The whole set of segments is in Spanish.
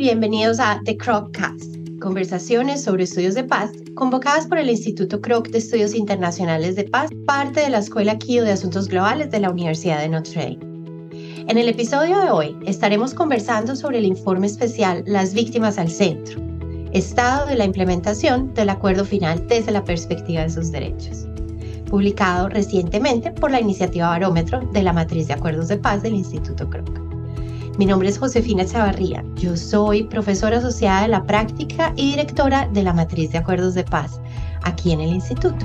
bienvenidos a The Cast, conversaciones sobre estudios de paz convocadas por el Instituto Kroc de Estudios Internacionales de Paz, parte de la Escuela KIO de Asuntos Globales de la Universidad de Notre Dame. En el episodio de hoy estaremos conversando sobre el informe especial Las víctimas al centro, estado de la implementación del acuerdo final desde la perspectiva de sus derechos, publicado recientemente por la iniciativa Barómetro de la Matriz de Acuerdos de Paz del Instituto Kroc. Mi nombre es Josefina Chavarría. Yo soy profesora asociada de la práctica y directora de la Matriz de Acuerdos de Paz aquí en el instituto.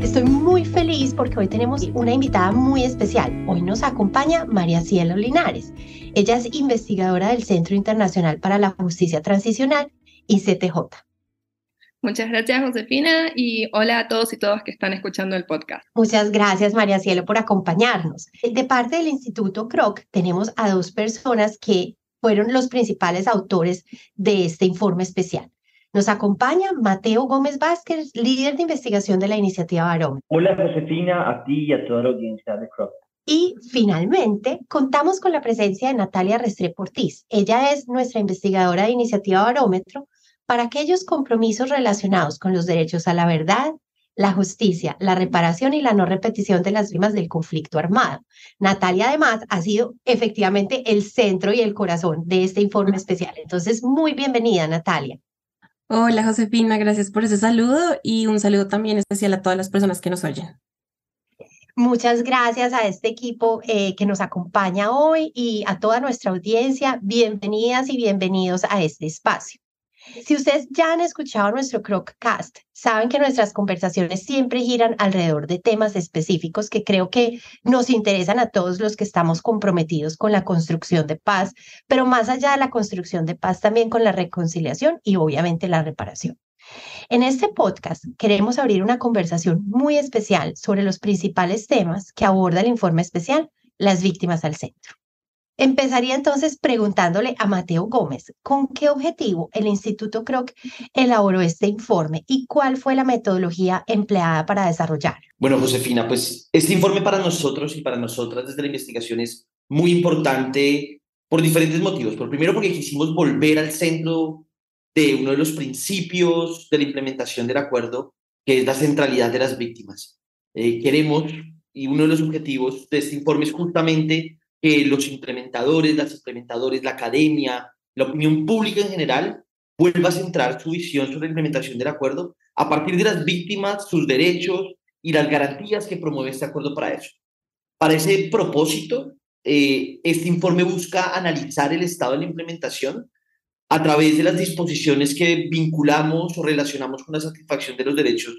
Estoy muy feliz porque hoy tenemos una invitada muy especial. Hoy nos acompaña María Cielo Linares. Ella es investigadora del Centro Internacional para la Justicia Transicional, ICTJ. Muchas gracias, Josefina, y hola a todos y todas que están escuchando el podcast. Muchas gracias, María Cielo, por acompañarnos. De parte del Instituto Kroc, tenemos a dos personas que fueron los principales autores de este informe especial. Nos acompaña Mateo Gómez Vázquez, líder de investigación de la iniciativa Barón. Hola, Josefina, a ti y a toda la audiencia de Kroc. Y finalmente, contamos con la presencia de Natalia Restrepo Ortiz. Ella es nuestra investigadora de iniciativa Barómetro para aquellos compromisos relacionados con los derechos a la verdad, la justicia, la reparación y la no repetición de las víctimas del conflicto armado. Natalia, además, ha sido efectivamente el centro y el corazón de este informe especial. Entonces, muy bienvenida, Natalia. Hola, Josefina, gracias por ese saludo y un saludo también especial a todas las personas que nos oyen. Muchas gracias a este equipo eh, que nos acompaña hoy y a toda nuestra audiencia. Bienvenidas y bienvenidos a este espacio. Si ustedes ya han escuchado nuestro Croccast, saben que nuestras conversaciones siempre giran alrededor de temas específicos que creo que nos interesan a todos los que estamos comprometidos con la construcción de paz, pero más allá de la construcción de paz, también con la reconciliación y obviamente la reparación. En este podcast queremos abrir una conversación muy especial sobre los principales temas que aborda el informe especial, las víctimas al centro. Empezaría entonces preguntándole a Mateo Gómez, ¿con qué objetivo el Instituto Kroc elaboró este informe y cuál fue la metodología empleada para desarrollar? Bueno, Josefina, pues este informe para nosotros y para nosotras desde la investigación es muy importante por diferentes motivos. Por primero, porque quisimos volver al centro de uno de los principios de la implementación del acuerdo, que es la centralidad de las víctimas. Eh, queremos, y uno de los objetivos de este informe es justamente que los implementadores, las implementadores, la academia, la opinión pública en general vuelva a centrar su visión sobre la implementación del acuerdo a partir de las víctimas, sus derechos y las garantías que promueve este acuerdo para eso. Para ese propósito, eh, este informe busca analizar el estado de la implementación a través de las disposiciones que vinculamos o relacionamos con la satisfacción de los derechos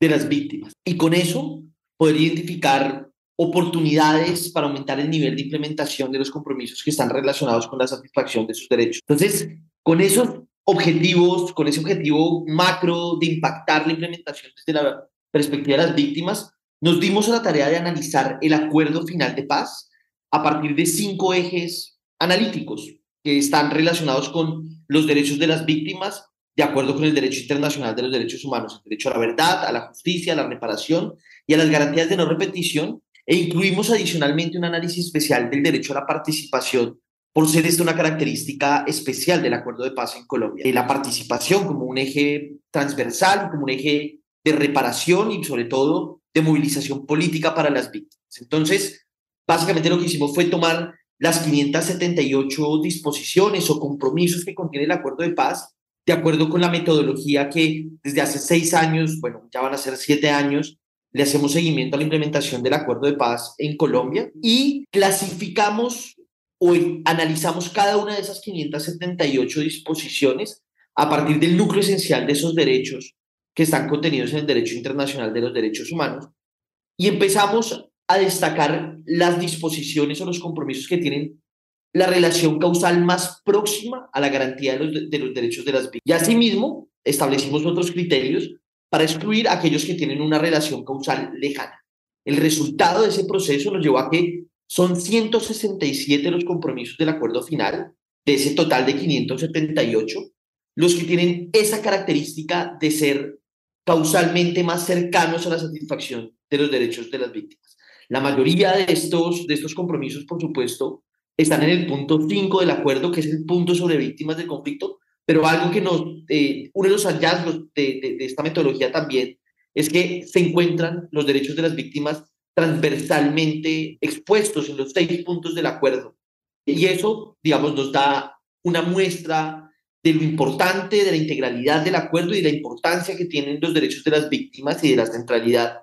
de las víctimas. Y con eso poder identificar oportunidades para aumentar el nivel de implementación de los compromisos que están relacionados con la satisfacción de sus derechos. Entonces, con esos objetivos, con ese objetivo macro de impactar la implementación desde la perspectiva de las víctimas, nos dimos a la tarea de analizar el acuerdo final de paz a partir de cinco ejes analíticos que están relacionados con los derechos de las víctimas de acuerdo con el derecho internacional de los derechos humanos, el derecho a la verdad, a la justicia, a la reparación y a las garantías de no repetición e incluimos adicionalmente un análisis especial del derecho a la participación por ser esta una característica especial del acuerdo de paz en Colombia. La participación como un eje transversal, como un eje de reparación y sobre todo de movilización política para las víctimas. Entonces, básicamente lo que hicimos fue tomar las 578 disposiciones o compromisos que contiene el acuerdo de paz, de acuerdo con la metodología que desde hace seis años, bueno, ya van a ser siete años, le hacemos seguimiento a la implementación del acuerdo de paz en Colombia y clasificamos o analizamos cada una de esas 578 disposiciones a partir del núcleo esencial de esos derechos que están contenidos en el derecho internacional de los derechos humanos y empezamos a destacar las disposiciones o los compromisos que tienen la relación causal más próxima a la garantía de los, de los derechos de las víctimas. Y asimismo, establecimos otros criterios para excluir a aquellos que tienen una relación causal lejana. El resultado de ese proceso nos llevó a que son 167 los compromisos del acuerdo final, de ese total de 578, los que tienen esa característica de ser causalmente más cercanos a la satisfacción de los derechos de las víctimas. La mayoría de estos, de estos compromisos, por supuesto, están en el punto 5 del acuerdo, que es el punto sobre víctimas del conflicto, pero algo que nos, eh, uno de los hallazgos de, de, esta metodología también es que se encuentran los derechos de las víctimas transversalmente expuestos en los seis puntos del acuerdo. Y eso, digamos, nos da una muestra de lo importante de la integralidad del acuerdo y de la importancia que tienen los derechos de las víctimas y de la centralidad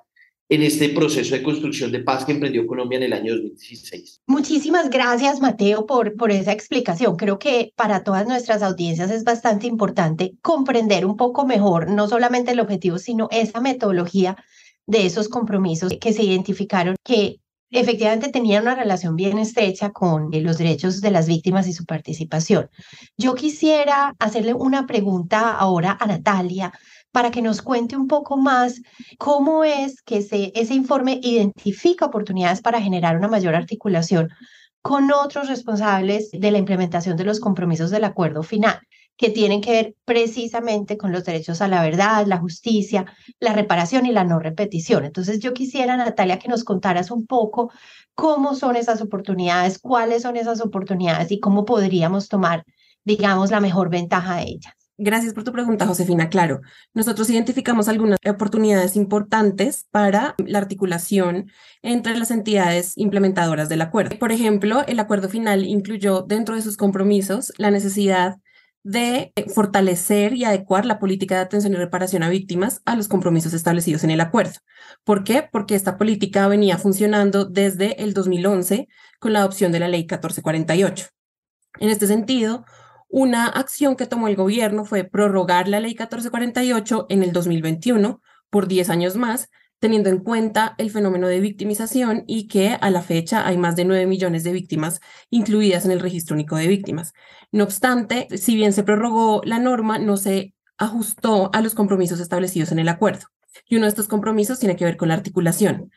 en este proceso de construcción de paz que emprendió Colombia en el año 2016. Muchísimas gracias, Mateo, por, por esa explicación. Creo que para todas nuestras audiencias es bastante importante comprender un poco mejor no solamente el objetivo, sino esa metodología de esos compromisos que se identificaron que efectivamente tenían una relación bien estrecha con los derechos de las víctimas y su participación. Yo quisiera hacerle una pregunta ahora a Natalia para que nos cuente un poco más cómo es que ese, informe identifica oportunidades para generar una mayor articulación con otros responsables de la implementación de los compromisos del acuerdo final, que tienen que ver precisamente con los derechos a la verdad, la justicia, la reparación y la no repetición. Entonces yo quisiera, Natalia, que nos contaras un poco cómo son esas oportunidades, cuáles son esas oportunidades y cómo podríamos tomar, digamos, la mejor ventaja de ellas. Gracias por tu pregunta, Josefina. Claro, nosotros identificamos algunas oportunidades importantes para la articulación entre las entidades implementadoras del acuerdo. Por ejemplo, el acuerdo final incluyó dentro de sus compromisos la necesidad de fortalecer y adecuar la política de atención y reparación a víctimas a los compromisos establecidos en el acuerdo. ¿Por qué? Porque esta política venía funcionando desde el 2011 con la adopción de la ley 1448. En este sentido, una acción que tomó el gobierno fue prorrogar la ley 1448 en el 2021 por 10 años más, teniendo en cuenta el fenómeno de victimización y que a la fecha hay más de 9 millones de víctimas incluidas en el registro único de víctimas. No obstante, si bien se prorrogó la norma, no se ajustó a los compromisos establecidos en el acuerdo. Y uno de estos compromisos tiene que ver con la articulación.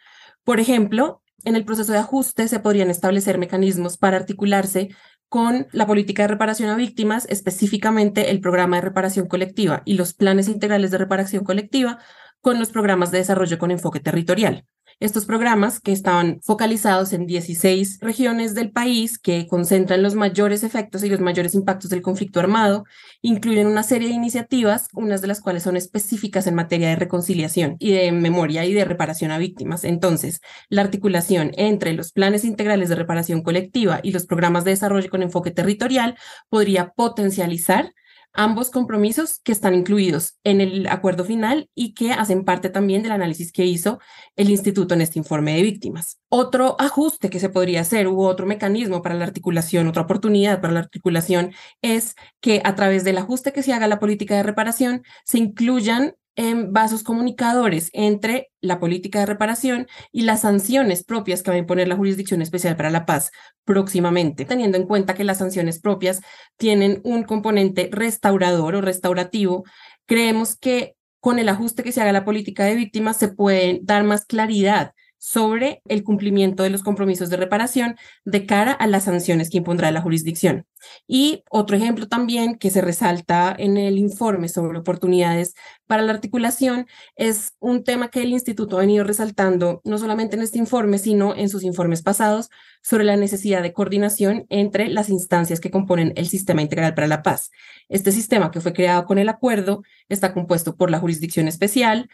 Por ejemplo, en el proceso de ajuste se podrían establecer mecanismos para articularse con la política de reparación a víctimas, específicamente el programa de reparación colectiva y los planes integrales de reparación colectiva con los programas de desarrollo con enfoque territorial. Estos programas, que estaban focalizados en 16 regiones del país que concentran los mayores efectos y los mayores impactos del conflicto armado, incluyen una serie de iniciativas, unas de las cuales son específicas en materia de reconciliación y de memoria y de reparación a víctimas. Entonces, la articulación entre los planes integrales de reparación colectiva y los programas de desarrollo con enfoque territorial podría potencializar ambos compromisos que están incluidos en el acuerdo final y que hacen parte también del análisis que hizo el instituto en este informe de víctimas. Otro ajuste que se podría hacer u otro mecanismo para la articulación, otra oportunidad para la articulación es que a través del ajuste que se haga la política de reparación se incluyan en vasos comunicadores entre la política de reparación y las sanciones propias que va a imponer la Jurisdicción Especial para la Paz próximamente, teniendo en cuenta que las sanciones propias tienen un componente restaurador o restaurativo. Creemos que con el ajuste que se haga a la política de víctimas se puede dar más claridad sobre el cumplimiento de los compromisos de reparación de cara a las sanciones que impondrá la jurisdicción. Y otro ejemplo también que se resalta en el informe sobre oportunidades para la articulación es un tema que el instituto ha venido resaltando no solamente en este informe, sino en sus informes pasados sobre la necesidad de coordinación entre las instancias que componen el Sistema Integral para la Paz. Este sistema que fue creado con el acuerdo está compuesto por la jurisdicción especial,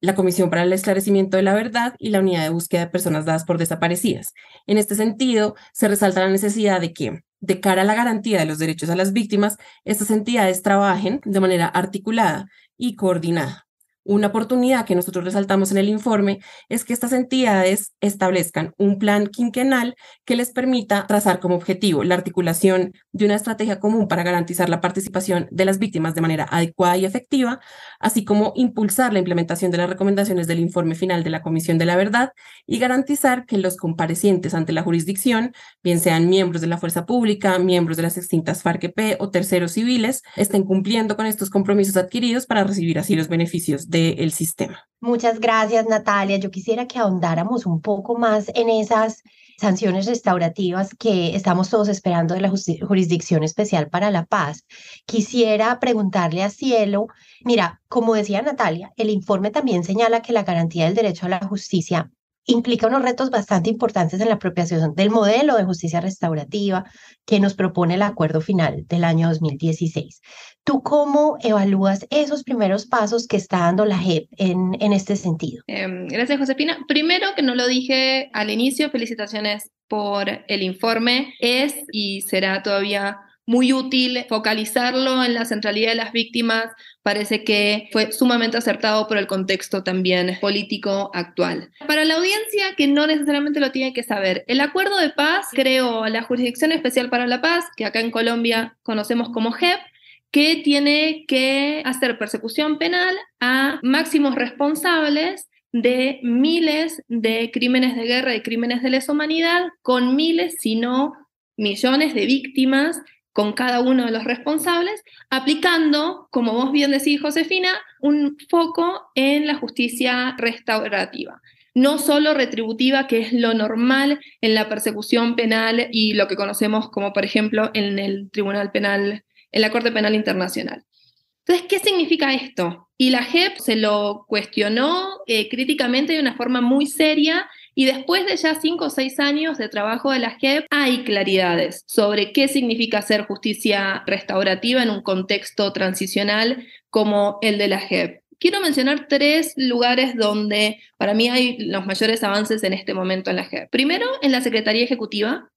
la Comisión para el Esclarecimiento de la Verdad y la Unidad de Búsqueda de Personas Dadas por Desaparecidas. En este sentido, se resalta la necesidad de que, de cara a la garantía de los derechos a las víctimas, estas entidades trabajen de manera articulada y coordinada. Una oportunidad que nosotros resaltamos en el informe es que estas entidades establezcan un plan quinquenal que les permita trazar como objetivo la articulación de una estrategia común para garantizar la participación de las víctimas de manera adecuada y efectiva, así como impulsar la implementación de las recomendaciones del informe final de la Comisión de la Verdad y garantizar que los comparecientes ante la jurisdicción, bien sean miembros de la fuerza pública, miembros de las extintas FARC-EP o terceros civiles, estén cumpliendo con estos compromisos adquiridos para recibir así los beneficios de sistema. Muchas gracias, Natalia. Yo quisiera que ahondáramos un poco más en esas sanciones restaurativas que estamos todos esperando de la Jurisdicción Especial para la Paz. Quisiera preguntarle a Cielo, mira, como decía Natalia, el informe también señala que la garantía del derecho a la justicia implica unos retos bastante importantes en la apropiación del modelo de justicia restaurativa que nos propone el acuerdo final del año 2016. ¿Tú cómo evalúas esos primeros pasos que está dando la JEP en, en este sentido? Em, gracias, Josefina. Primero, que no lo dije al inicio, felicitaciones por el informe. Es y será todavía muy útil focalizarlo en la centralidad de las víctimas. Parece que fue sumamente acertado por el contexto también político actual. Para la audiencia que no necesariamente lo tiene que saber, el acuerdo de paz creó la Jurisdicción Especial para la Paz, que acá en Colombia conocemos como JEP, que tiene que hacer persecución penal a máximos responsables de miles de crímenes de guerra y crímenes de lesa humanidad, con miles, si no millones de víctimas con cada uno de los responsables, aplicando, como vos bien decís, Josefina, un foco en la justicia restaurativa. No solo retributiva, que es lo normal en la persecución penal y lo que conocemos como, por ejemplo, en el Tribunal Penal, en la Corte Penal Internacional. Entonces, ¿qué significa esto? Y la JEP se lo cuestionó eh, críticamente de una forma muy seria y después de ya cinco o seis años de trabajo de la JEP, hay claridades sobre qué significa hacer justicia restaurativa en un contexto transicional como el de la JEP. Quiero mencionar tres lugares donde para mí hay los mayores avances en este momento en la JEP. Primero, en la Secretaría Ejecutiva,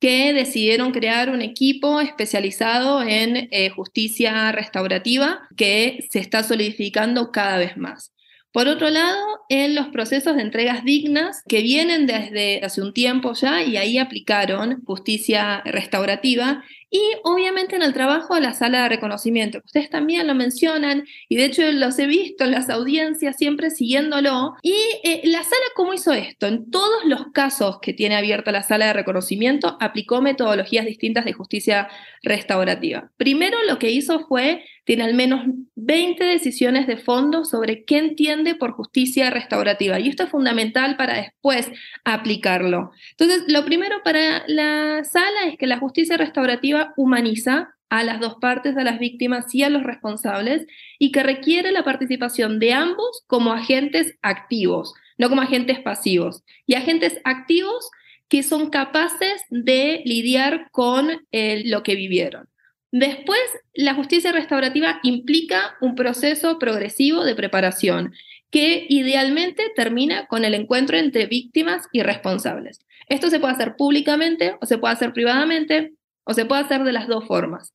que decidieron crear un equipo especializado en eh, justicia restaurativa que se está solidificando cada vez más. Por otro lado, en los procesos de entregas dignas que vienen desde hace un tiempo ya y ahí aplicaron justicia restaurativa y obviamente en el trabajo de la sala de reconocimiento, ustedes también lo mencionan y de hecho los he visto en las audiencias siempre siguiéndolo. Y eh, la sala, ¿cómo hizo esto? En todos los casos que tiene abierta la sala de reconocimiento, aplicó metodologías distintas de justicia restaurativa. Primero lo que hizo fue, tiene al menos 20 decisiones de fondo sobre qué entiende por justicia restaurativa. Y esto es fundamental para después aplicarlo. Entonces, lo primero para la sala es que la justicia restaurativa humaniza a las dos partes, a las víctimas y a los responsables, y que requiere la participación de ambos como agentes activos, no como agentes pasivos, y agentes activos que son capaces de lidiar con eh, lo que vivieron. Después, la justicia restaurativa implica un proceso progresivo de preparación que idealmente termina con el encuentro entre víctimas y responsables. Esto se puede hacer públicamente o se puede hacer privadamente, o se puede hacer de las dos formas.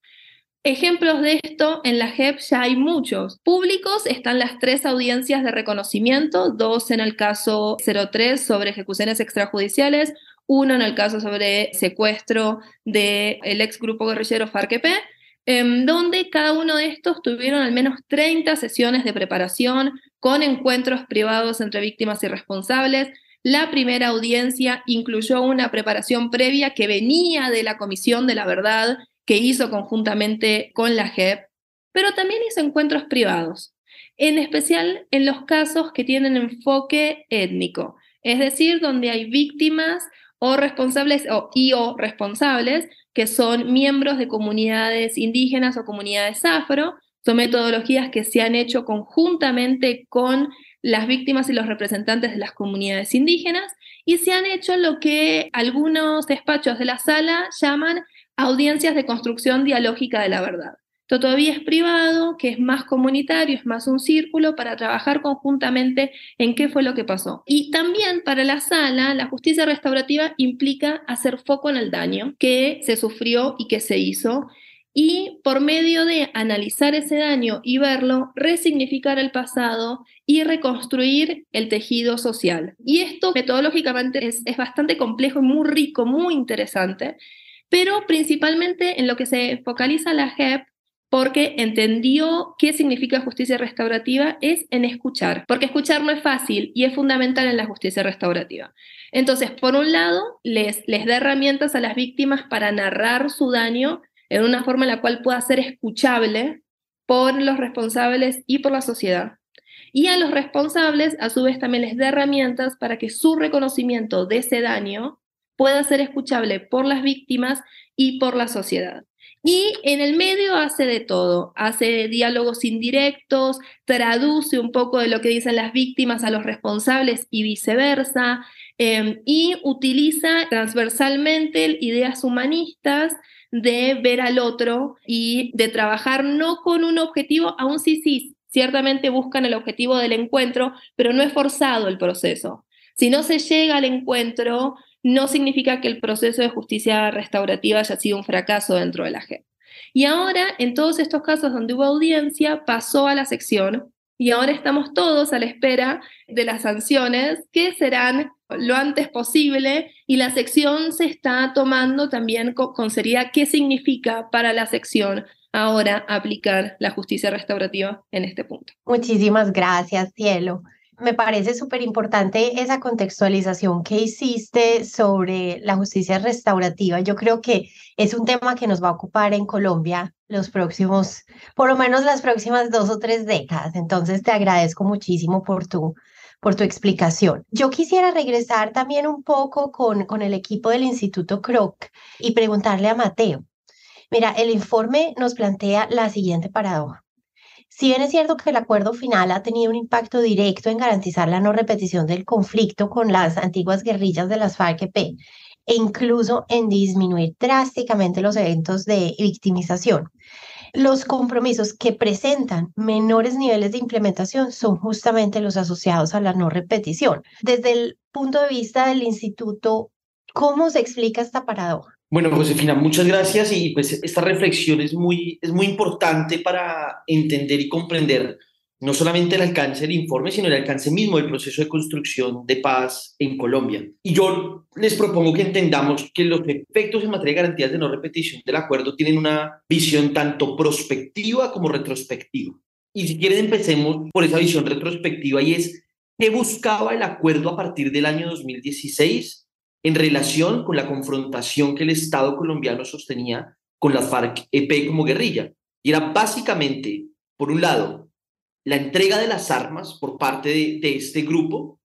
Ejemplos de esto en la JEP ya hay muchos. Públicos están las tres audiencias de reconocimiento, dos en el caso 03 sobre ejecuciones extrajudiciales, uno en el caso sobre secuestro del el ex grupo guerrillero FARC-EP, en donde cada uno de estos tuvieron al menos 30 sesiones de preparación con encuentros privados entre víctimas y responsables, la primera audiencia incluyó una preparación previa que venía de la Comisión de la Verdad que hizo conjuntamente con la JEP, pero también hizo encuentros privados, en especial en los casos que tienen enfoque étnico, es decir, donde hay víctimas o responsables o, y o responsables que son miembros de comunidades indígenas o comunidades afro, son metodologías que se han hecho conjuntamente con las víctimas y los representantes de las comunidades indígenas y se han hecho lo que algunos despachos de la sala llaman audiencias de construcción dialógica de la verdad. Esto todavía es privado, que es más comunitario, es más un círculo para trabajar conjuntamente en qué fue lo que pasó. Y también para la sala, la justicia restaurativa implica hacer foco en el daño que se sufrió y que se hizo y por medio de analizar ese daño y verlo, resignificar el pasado y reconstruir el tejido social. Y esto metodológicamente es, bastante complejo muy rico, muy interesante, pero principalmente en lo que se focaliza la JEP porque entendió qué significa justicia restaurativa es en escuchar, porque escuchar no es fácil y es fundamental en la justicia restaurativa. Entonces, por un lado, les, les da herramientas a las víctimas para narrar su daño en una forma en la cual pueda ser escuchable por los responsables y por la sociedad. Y a los responsables, a su vez, también les da herramientas para que su reconocimiento de ese daño pueda ser escuchable por las víctimas y por la sociedad. Y en el medio hace de todo, hace diálogos indirectos, traduce un poco de lo que dicen las víctimas a los responsables y viceversa, em, y utiliza transversalmente ideas humanistas de ver al otro y de trabajar no con un objetivo, aún sí, sí, ciertamente buscan el objetivo del encuentro, pero no es forzado el proceso. Si no se llega al encuentro, no significa que el proceso de justicia restaurativa haya sido un fracaso dentro de la JEP. Y ahora, en todos estos casos donde hubo audiencia, pasó a la sección y ahora estamos todos a la espera de las sanciones que serán lo antes posible y la sección se está tomando también con, seriedad qué significa para la sección ahora aplicar la justicia restaurativa en este punto. Muchísimas gracias, Cielo. Me parece súper importante esa contextualización que hiciste sobre la justicia restaurativa. Yo creo que es un tema que nos va a ocupar en Colombia los próximos, por lo menos las próximas dos o tres décadas. Entonces, te agradezco muchísimo por tu, por tu explicación. Yo quisiera regresar también un poco con, con el equipo del Instituto Kroc y preguntarle a Mateo. Mira, el informe nos plantea la siguiente paradoja. Si bien es cierto que el acuerdo final ha tenido un impacto directo en garantizar la no repetición del conflicto con las antiguas guerrillas de las FARC-EP e incluso en disminuir drásticamente los eventos de victimización, los compromisos que presentan menores niveles de implementación son justamente los asociados a la no repetición. Desde el punto de vista del instituto, ¿cómo se explica esta paradoja? Bueno, Josefina, muchas gracias y pues esta reflexión es muy, es muy importante para entender y comprender no solamente el alcance del informe, sino el alcance mismo del proceso de construcción de paz en Colombia. Y yo les propongo que entendamos que los efectos en materia de garantías de no repetición del acuerdo tienen una visión tanto prospectiva como retrospectiva. Y si quieren, empecemos por esa visión retrospectiva y es qué buscaba el acuerdo a partir del año 2016 en relación con la confrontación que el Estado colombiano sostenía con la FARC-EP como guerrilla. Y era básicamente, por un lado, la entrega de las armas por parte de, este grupo,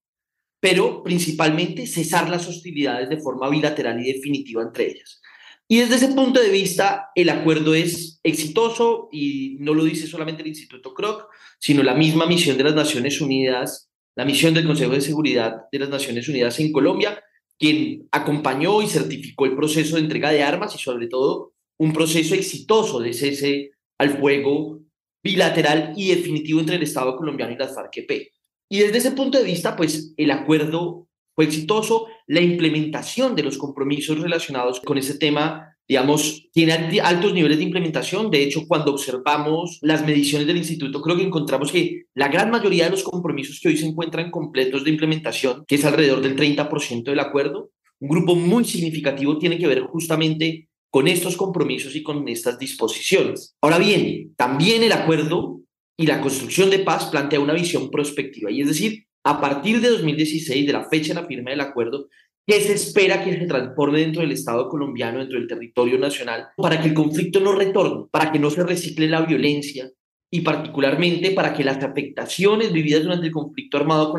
pero principalmente cesar las hostilidades de forma bilateral y definitiva entre ellas. Y desde ese punto de vista, el acuerdo es exitoso y no lo dice solamente el Instituto Kroc, sino la misma misión de las Naciones Unidas, la misión del Consejo de Seguridad de las Naciones Unidas en Colombia, quien acompañó y certificó el proceso de entrega de armas y sobre todo un proceso exitoso de cese al fuego bilateral y definitivo entre el Estado colombiano y las FARC-EP. Y desde ese punto de vista, pues el acuerdo fue exitoso, la implementación de los compromisos relacionados con ese tema digamos, tiene altos niveles de implementación. De hecho, cuando observamos las mediciones del instituto, creo que encontramos que la gran mayoría de los compromisos que hoy se encuentran completos de implementación, que es alrededor del 30% del acuerdo, un grupo muy significativo tiene que ver justamente con estos compromisos y con estas disposiciones. Ahora bien, también el acuerdo y la construcción de paz plantea una visión prospectiva, y es decir, a partir de 2016, de la fecha de la firma del acuerdo, ¿Qué se espera que se transforme dentro del Estado colombiano, dentro del territorio nacional, para que el conflicto no retorne, para que no se recicle la violencia y particularmente para que las afectaciones vividas durante el conflicto armado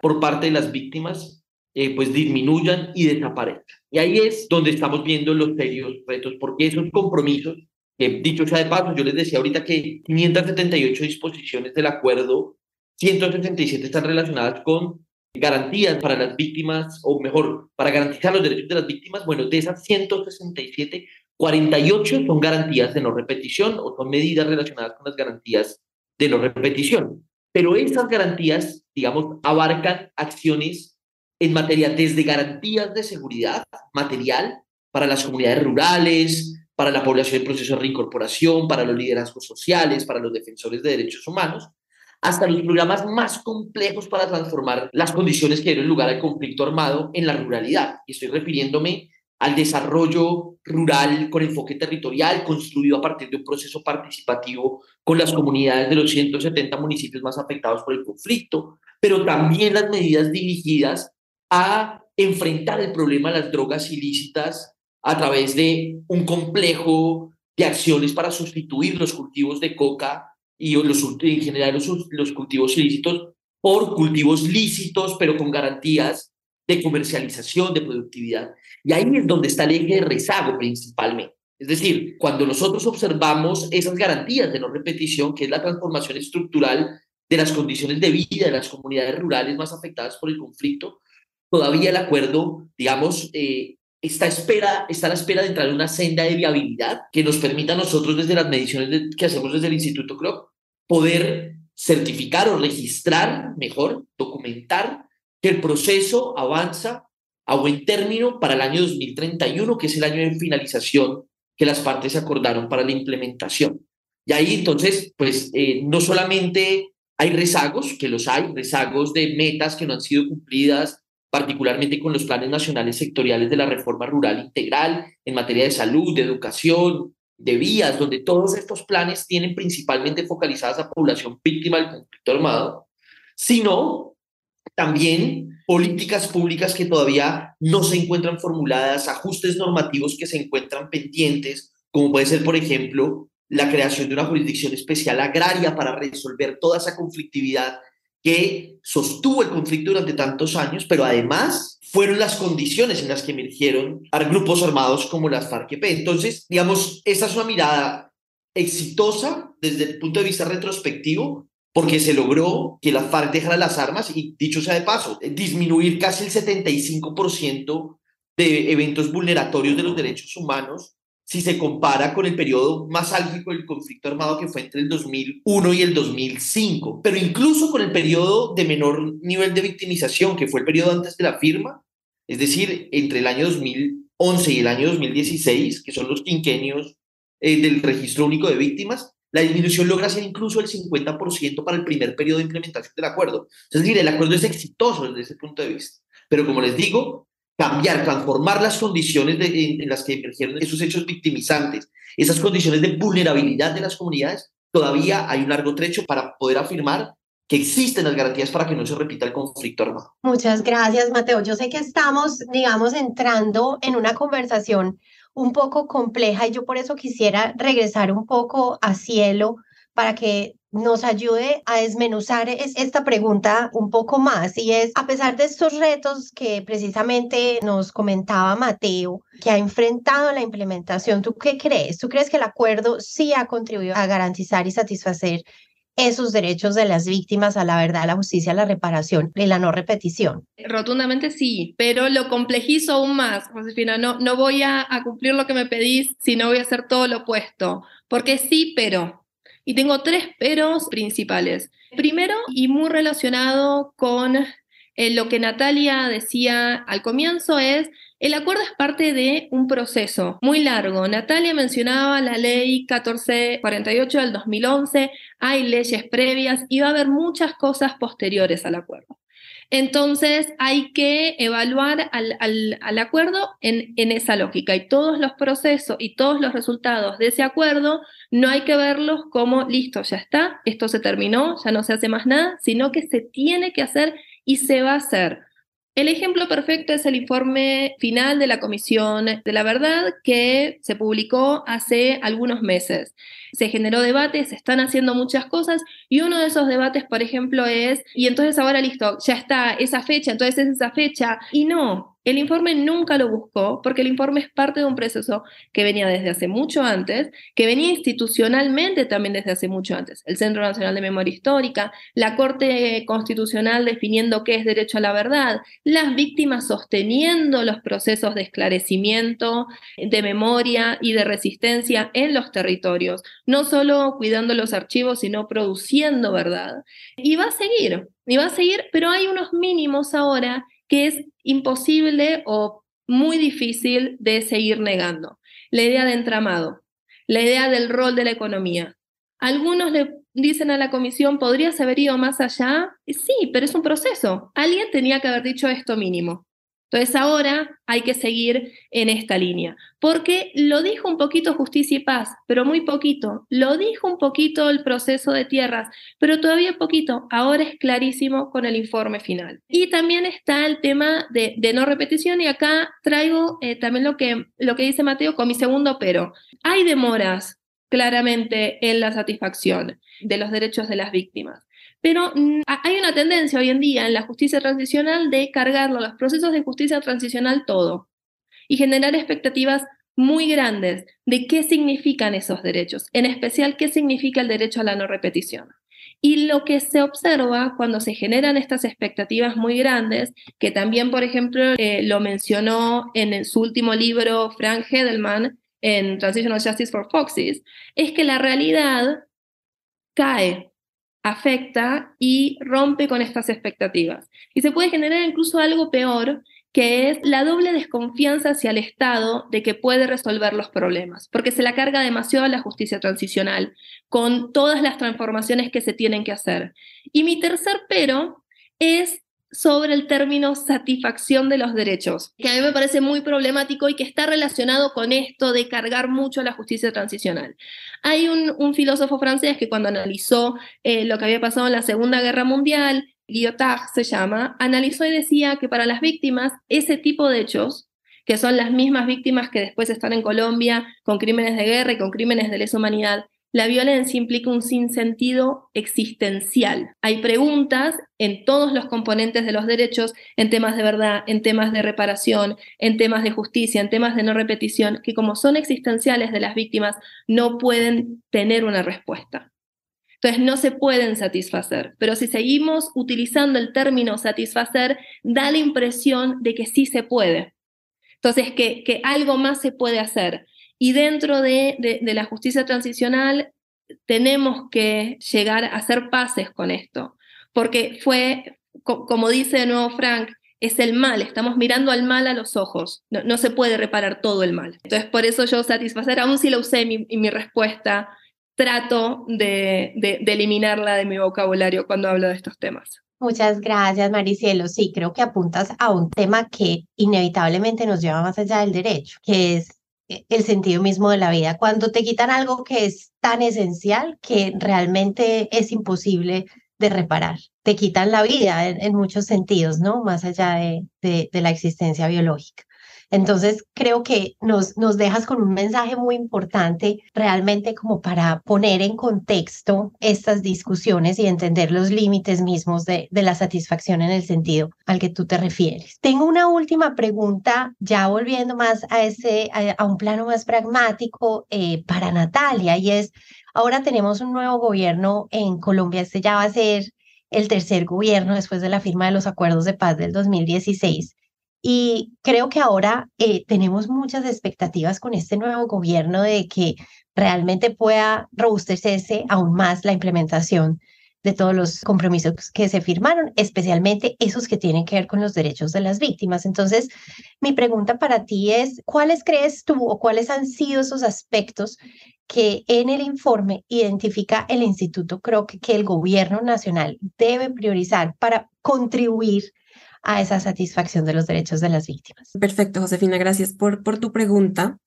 por parte de las víctimas eh, pues disminuyan y desaparezcan. Y ahí es donde estamos viendo los serios retos, porque esos compromisos, dicho sea de paso, yo les decía ahorita que 578 disposiciones del acuerdo, 167 están relacionadas con garantías para las víctimas, o mejor, para garantizar los derechos de las víctimas, bueno, de esas 167, 48 son garantías de no repetición o son medidas relacionadas con las garantías de no repetición. Pero esas garantías, digamos, abarcan acciones en materia desde garantías de seguridad material para las comunidades rurales, para la población en proceso de reincorporación, para los liderazgos sociales, para los defensores de derechos humanos, hasta los programas más complejos para transformar las condiciones que dieron lugar al conflicto armado en la ruralidad. Y estoy refiriéndome al desarrollo rural con enfoque territorial, construido a partir de un proceso participativo con las comunidades de los 170 municipios más afectados por el conflicto, pero también las medidas dirigidas a enfrentar el problema de las drogas ilícitas a través de un complejo de acciones para sustituir los cultivos de coca y los, en general los, los cultivos ilícitos por cultivos lícitos, pero con garantías de comercialización, de productividad. Y ahí es donde está el eje de rezago principalmente. Es decir, cuando nosotros observamos esas garantías de no repetición, que es la transformación estructural de las condiciones de vida de las comunidades rurales más afectadas por el conflicto, todavía el acuerdo, digamos, eh, está, espera, está a la espera de entrar en una senda de viabilidad que nos permita a nosotros desde las mediciones que hacemos desde el Instituto CROC poder certificar o registrar, mejor, documentar que el proceso avanza a buen término para el año 2031, que es el año de finalización que las partes acordaron para la implementación. Y ahí entonces, pues eh, no solamente hay rezagos, que los hay, rezagos de metas que no han sido cumplidas, particularmente con los planes nacionales sectoriales de la reforma rural integral en materia de salud, de educación, de vías, donde todos estos planes tienen principalmente focalizadas a población víctima del conflicto armado, sino también políticas públicas que todavía no se encuentran formuladas, ajustes normativos que se encuentran pendientes, como puede ser, por ejemplo, la creación de una jurisdicción especial agraria para resolver toda esa conflictividad que sostuvo el conflicto durante tantos años, pero además fueron las condiciones en las que emergieron grupos armados como las FARC-EP. Entonces, digamos, esta es una mirada exitosa desde el punto de vista retrospectivo, porque se logró que la FARC dejara las armas y, dicho sea de paso, disminuir casi el 75% de eventos vulneratorios de los derechos humanos si se compara con el periodo más álgido del conflicto armado que fue entre el 2001 y el 2005, pero incluso con el periodo de menor nivel de victimización, que fue el periodo antes de la firma, es decir, entre el año 2011 y el año 2016, que son los quinquenios eh, del registro único de víctimas, la disminución logra ser incluso el 50% para el primer periodo de implementación del acuerdo. Es decir, el acuerdo es exitoso desde ese punto de vista. Pero como les digo, cambiar, transformar las condiciones en, las que emergieron esos hechos victimizantes, esas condiciones de vulnerabilidad de las comunidades, todavía hay un largo trecho para poder afirmar que existen las garantías para que no se repita el conflicto armado. Muchas gracias, Mateo. Yo sé que estamos, digamos, entrando en una conversación un poco compleja y yo por eso quisiera regresar un poco a cielo para que nos ayude a desmenuzar esta pregunta un poco más y es, a pesar de estos retos que precisamente nos comentaba Mateo, que ha enfrentado la implementación, ¿tú qué crees? ¿Tú crees que el acuerdo sí ha contribuido a garantizar y satisfacer esos derechos de las víctimas a la verdad, a la justicia, a la reparación y la no repetición. Rotundamente sí, pero lo complejizo aún más, Josefina. No, no voy a, a cumplir lo que me pedís, sino voy a hacer todo lo opuesto. Porque sí, pero y tengo tres peros principales. Primero, y muy relacionado con eh, lo que Natalia decía al comienzo, es el acuerdo es parte de un proceso muy largo. Natalia mencionaba la ley 1448 del 2011, hay leyes previas y va a haber muchas cosas posteriores al acuerdo. Entonces hay que evaluar al, acuerdo en, esa lógica y todos los procesos y todos los resultados de ese acuerdo no hay que verlos como listo, ya está, esto se terminó, ya no se hace más nada, sino que se tiene que hacer y se va a hacer. El ejemplo perfecto es el informe final de la Comisión de la Verdad que se publicó hace algunos meses. Se generó debate, se están haciendo muchas cosas y uno de esos debates, por ejemplo, es, y entonces ahora listo, ya está esa fecha, entonces es esa fecha. Y no, el informe nunca lo buscó porque el informe es parte de un proceso que venía desde hace mucho antes, que venía institucionalmente también desde hace mucho antes. El Centro Nacional de Memoria Histórica, la Corte Constitucional definiendo qué es derecho a la verdad, las víctimas sosteniendo los procesos de esclarecimiento, de memoria y de resistencia en los territorios, no solo cuidando los archivos, sino produciendo verdad. Y va a seguir, y va a seguir, pero hay unos mínimos ahora que es imposible o muy difícil de seguir negando. La idea de entramado, la idea del rol de la economía. Algunos le dicen a la comisión, ¿podrías haber ido más allá? Sí, pero es un proceso. Alguien tenía que haber dicho esto mínimo. Entonces ahora hay que seguir en esta línea, porque lo dijo un poquito Justicia y Paz, pero muy poquito. Lo dijo un poquito el proceso de tierras, pero todavía poquito. Ahora es clarísimo con el informe final. Y también está el tema de, no repetición y acá traigo eh, también lo que, lo que dice Mateo con mi segundo pero. Hay demoras claramente en la satisfacción de los derechos de las víctimas. Pero mm, hay una tendencia hoy en día en la justicia transicional de cargarlo los procesos de justicia transicional todo y generar expectativas muy grandes de qué significan esos derechos, en especial qué significa el derecho a la no repetición. Y lo que se observa cuando se generan estas expectativas muy grandes, que también, por ejemplo, eh, lo mencionó en su último libro Frank Hedelman en Transitional Justice for Foxes, es que la realidad cae, afecta y rompe con estas expectativas. Y se puede generar incluso algo peor, que es la doble desconfianza hacia el Estado de que puede resolver los problemas, porque se la carga demasiado a la justicia transicional, con todas las transformaciones que se tienen que hacer. Y mi tercer pero es sobre el término satisfacción de los derechos, que a mí me parece muy problemático y que está relacionado con esto de cargar mucho a la justicia transicional. Hay un, filósofo francés que cuando analizó eh, lo que había pasado en la Segunda Guerra Mundial Lyotard se llama, analizó y decía que para las víctimas ese tipo de hechos, que son las mismas víctimas que después están en Colombia con crímenes de guerra y con crímenes de lesa humanidad, la violencia implica un sinsentido existencial. Hay preguntas en todos los componentes de los derechos, en temas de verdad, en temas de reparación, en temas de justicia, en temas de no repetición, que como son existenciales de las víctimas, no pueden tener una respuesta. Entonces no se pueden satisfacer, pero si seguimos utilizando el término satisfacer, da la impresión de que sí se puede. Entonces, que, que algo más se puede hacer. Y dentro de, de, la justicia transicional tenemos que llegar a hacer paces con esto, porque fue, como dice de nuevo Frank, es el mal, estamos mirando al mal a los ojos, no, no, se puede reparar todo el mal. Entonces, por eso yo satisfacer, aún si lo usé mi, mi respuesta, trato de, eliminarla de mi vocabulario cuando hablo de estos temas. Muchas gracias, Maricielo. Sí, creo que apuntas a un tema que inevitablemente nos lleva más allá del derecho, que es el sentido mismo de la vida. Cuando te quitan algo que es tan esencial que realmente es imposible de reparar. Te quitan la vida en, muchos sentidos, ¿no? Más allá de la existencia biológica. Entonces, creo que nos, nos dejas con un mensaje muy importante realmente como para poner en contexto estas discusiones y entender los límites mismos de, de la satisfacción en el sentido al que tú te refieres. Tengo una última pregunta, ya volviendo más a, ese, a, un plano más pragmático eh, para Natalia, y es, ahora tenemos un nuevo gobierno en Colombia, este ya va a ser el tercer gobierno después de la firma de los acuerdos de paz del 2016. Y creo que ahora eh, tenemos muchas expectativas con este nuevo gobierno de que realmente pueda robustecerse aún más la implementación de todos los compromisos que se firmaron, especialmente esos que tienen que ver con los derechos de las víctimas. Entonces, mi pregunta para ti es, ¿cuáles crees tú o cuáles han sido esos aspectos que en el informe identifica el instituto? Creo que, que el gobierno nacional debe priorizar para contribuir a esa satisfacción de los derechos de las víctimas. Perfecto, Josefina, gracias por, por tu pregunta.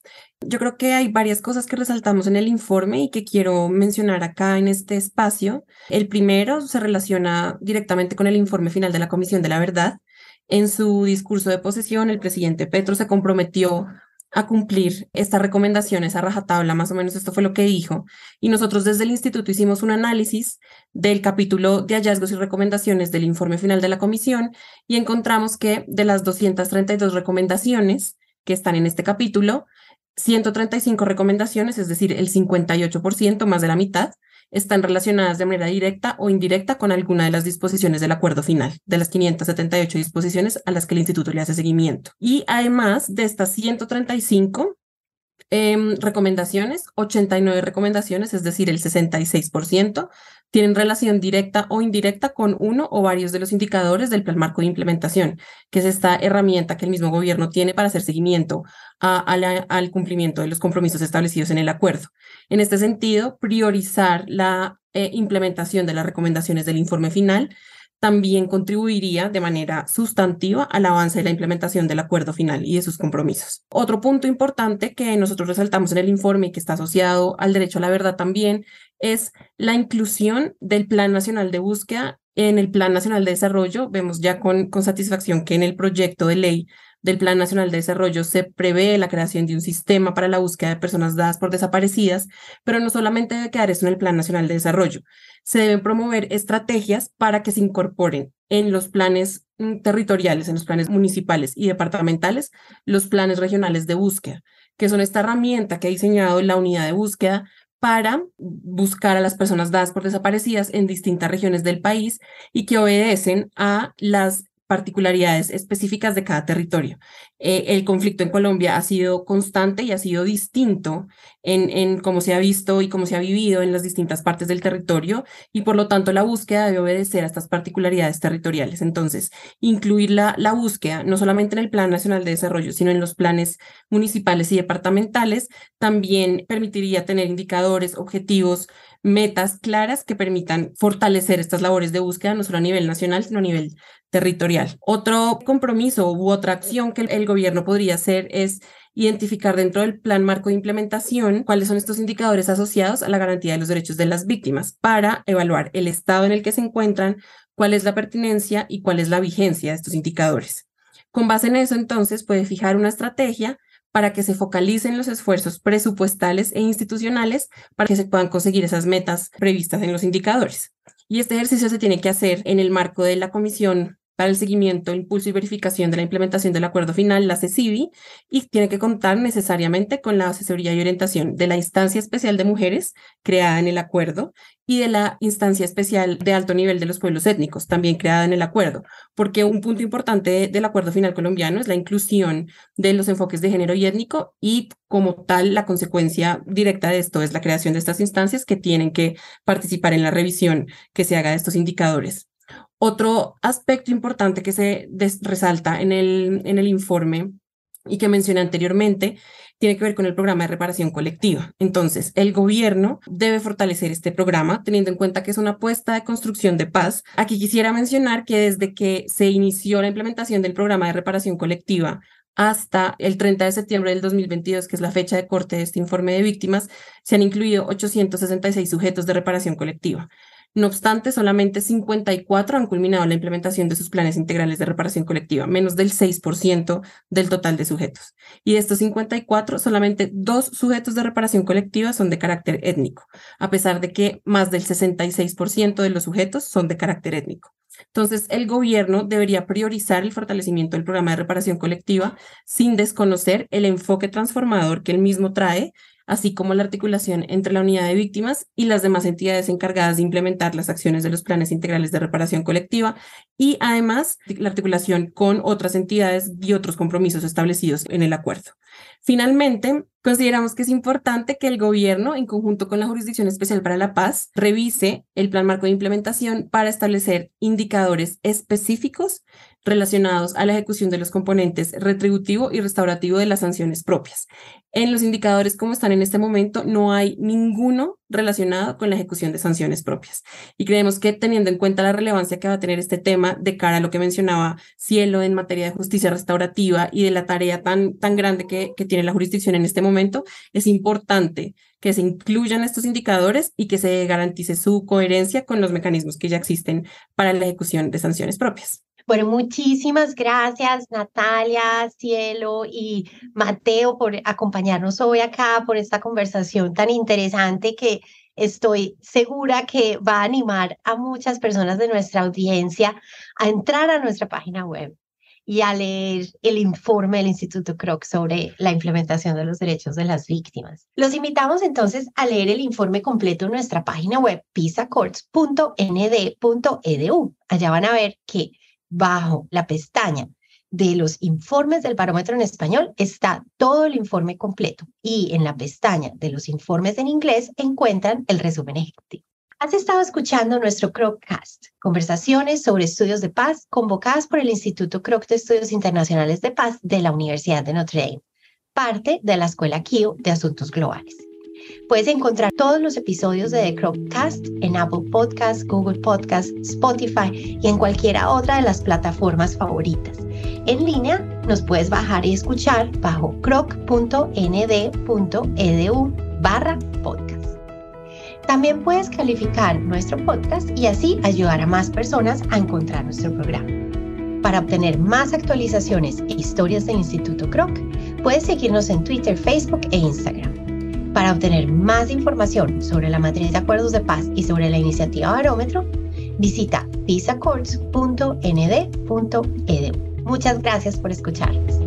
Yo creo que hay varias cosas que resaltamos en el informe y que quiero mencionar acá en este espacio. El primero se relaciona directamente con el informe final de la Comisión de la Verdad. En su discurso de posesión, el presidente Petro se comprometió a cumplir estas recomendaciones a rajatabla, más o menos esto fue lo que dijo. Y nosotros desde el instituto hicimos un análisis del capítulo de hallazgos y recomendaciones del informe final de la comisión y encontramos que de las 232 recomendaciones que están en este capítulo, 135 recomendaciones, es decir, el 58%, más de la mitad, están relacionadas de manera directa o indirecta con alguna de las disposiciones del acuerdo final, de las 578 disposiciones a las que el instituto le hace seguimiento. Y además de estas 135, Em, recomendaciones, 89 recomendaciones, es decir, el 66%, tienen relación directa o indirecta con uno o varios de los indicadores del plan marco de implementación, que es esta herramienta que el mismo gobierno tiene para hacer seguimiento al cumplimiento de los compromisos establecidos en el acuerdo. En este sentido, priorizar la eh, implementación de las recomendaciones del informe final también contribuiría de manera sustantiva al avance de la implementación del acuerdo final y de sus compromisos. Otro punto importante que nosotros resaltamos en el informe y que está asociado al derecho a la verdad también es la inclusión del Plan Nacional de Búsqueda en el Plan Nacional de Desarrollo. Vemos ya con, con satisfacción que en el proyecto de ley del Plan Nacional de Desarrollo se prevé la creación de un sistema para la búsqueda de personas dadas por desaparecidas, pero no solamente debe quedar eso en el Plan Nacional de Desarrollo. Se deben promover estrategias para que se incorporen en los planes mm, territoriales, en los planes municipales y departamentales, los planes regionales de búsqueda, que son esta herramienta que ha diseñado la unidad de búsqueda para buscar a las personas dadas por desaparecidas en distintas regiones del país y que obedecen a las particularidades específicas de cada territorio. Eh, el conflicto en Colombia ha sido constante y ha sido distinto en, en cómo se ha visto y cómo se ha vivido en las distintas partes del territorio y por lo tanto la búsqueda debe obedecer a estas particularidades territoriales. Entonces, incluir la, la búsqueda no solamente en el Plan Nacional de Desarrollo, sino en los planes municipales y departamentales, también permitiría tener indicadores, objetivos, metas claras que permitan fortalecer estas labores de búsqueda no solo a nivel nacional, sino a nivel territorial. Otro compromiso u otra acción que el gobierno podría hacer es identificar dentro del plan marco de implementación cuáles son estos indicadores asociados a la garantía de los derechos de las víctimas para evaluar el estado en el que se encuentran, cuál es la pertinencia y cuál es la vigencia de estos indicadores. Con base en eso, entonces, puede fijar una estrategia para que se focalicen los esfuerzos presupuestales e institucionales para que se puedan conseguir esas metas previstas en los indicadores. Y este ejercicio se tiene que hacer en el marco de la Comisión para el seguimiento, impulso y verificación de la implementación del acuerdo final, la CECIBI, y tiene que contar necesariamente con la asesoría y orientación de la instancia especial de mujeres creada en el acuerdo y de la instancia especial de alto nivel de los pueblos étnicos, también creada en el acuerdo, porque un punto importante del acuerdo final colombiano es la inclusión de los enfoques de género y étnico y como tal la consecuencia directa de esto es la creación de estas instancias que tienen que participar en la revisión que se haga de estos indicadores. Otro aspecto importante que se resalta en el, en el informe y que mencioné anteriormente tiene que ver con el programa de reparación colectiva. Entonces, el gobierno debe fortalecer este programa teniendo en cuenta que es una apuesta de construcción de paz. Aquí quisiera mencionar que desde que se inició la implementación del programa de reparación colectiva hasta el 30 de septiembre del 2022, que es la fecha de corte de este informe de víctimas, se han incluido 866 sujetos de reparación colectiva. No obstante, solamente 54 han culminado la implementación de sus planes integrales de reparación colectiva, menos del 6% del total de sujetos. Y de estos 54, solamente dos sujetos de reparación colectiva son de carácter étnico, a pesar de que más del 66% de los sujetos son de carácter étnico. Entonces, el gobierno debería priorizar el fortalecimiento del programa de reparación colectiva sin desconocer el enfoque transformador que el mismo trae así como la articulación entre la unidad de víctimas y las demás entidades encargadas de implementar las acciones de los planes integrales de reparación colectiva y además la articulación con otras entidades y otros compromisos establecidos en el acuerdo. Finalmente, consideramos que es importante que el gobierno, en conjunto con la Jurisdicción Especial para la Paz, revise el plan marco de implementación para establecer indicadores específicos relacionados a la ejecución de los componentes retributivo y restaurativo de las sanciones propias. En los indicadores como están en este momento, no hay ninguno relacionado con la ejecución de sanciones propias. Y creemos que teniendo en cuenta la relevancia que va a tener este tema de cara a lo que mencionaba Cielo en materia de justicia restaurativa y de la tarea tan, tan grande que, que tiene la jurisdicción en este momento, es importante que se incluyan estos indicadores y que se garantice su coherencia con los mecanismos que ya existen para la ejecución de sanciones propias. Bueno, muchísimas gracias Natalia, Cielo y Mateo por acompañarnos hoy acá por esta conversación tan interesante que estoy segura que va a animar a muchas personas de nuestra audiencia a entrar a nuestra página web y a leer el informe del Instituto Kroc sobre la implementación de los derechos de las víctimas. Los invitamos entonces a leer el informe completo en nuestra página web pisacourts.nd.edu. Allá van a ver que bajo la pestaña de los informes del barómetro en español está todo el informe completo y en la pestaña de los informes en inglés encuentran el resumen ejecutivo. Has estado escuchando nuestro Crocast, conversaciones sobre estudios de paz convocadas por el Instituto Croc de Estudios Internacionales de Paz de la Universidad de Notre Dame, parte de la Escuela KIO de Asuntos Globales. Puedes encontrar todos los episodios de The Crocast en Apple Podcasts, Google Podcasts, Spotify y en cualquiera otra de las plataformas favoritas. En línea nos puedes bajar y escuchar bajo croc.nd.edu barra podcast. También puedes calificar nuestro podcast y así ayudar a más personas a encontrar nuestro programa. Para obtener más actualizaciones e historias del Instituto Croc, puedes seguirnos en Twitter, Facebook e Instagram. Para obtener más información sobre la matriz de acuerdos de paz y sobre la iniciativa Barómetro, visita visacourts.nd.edu. Muchas gracias por escucharnos.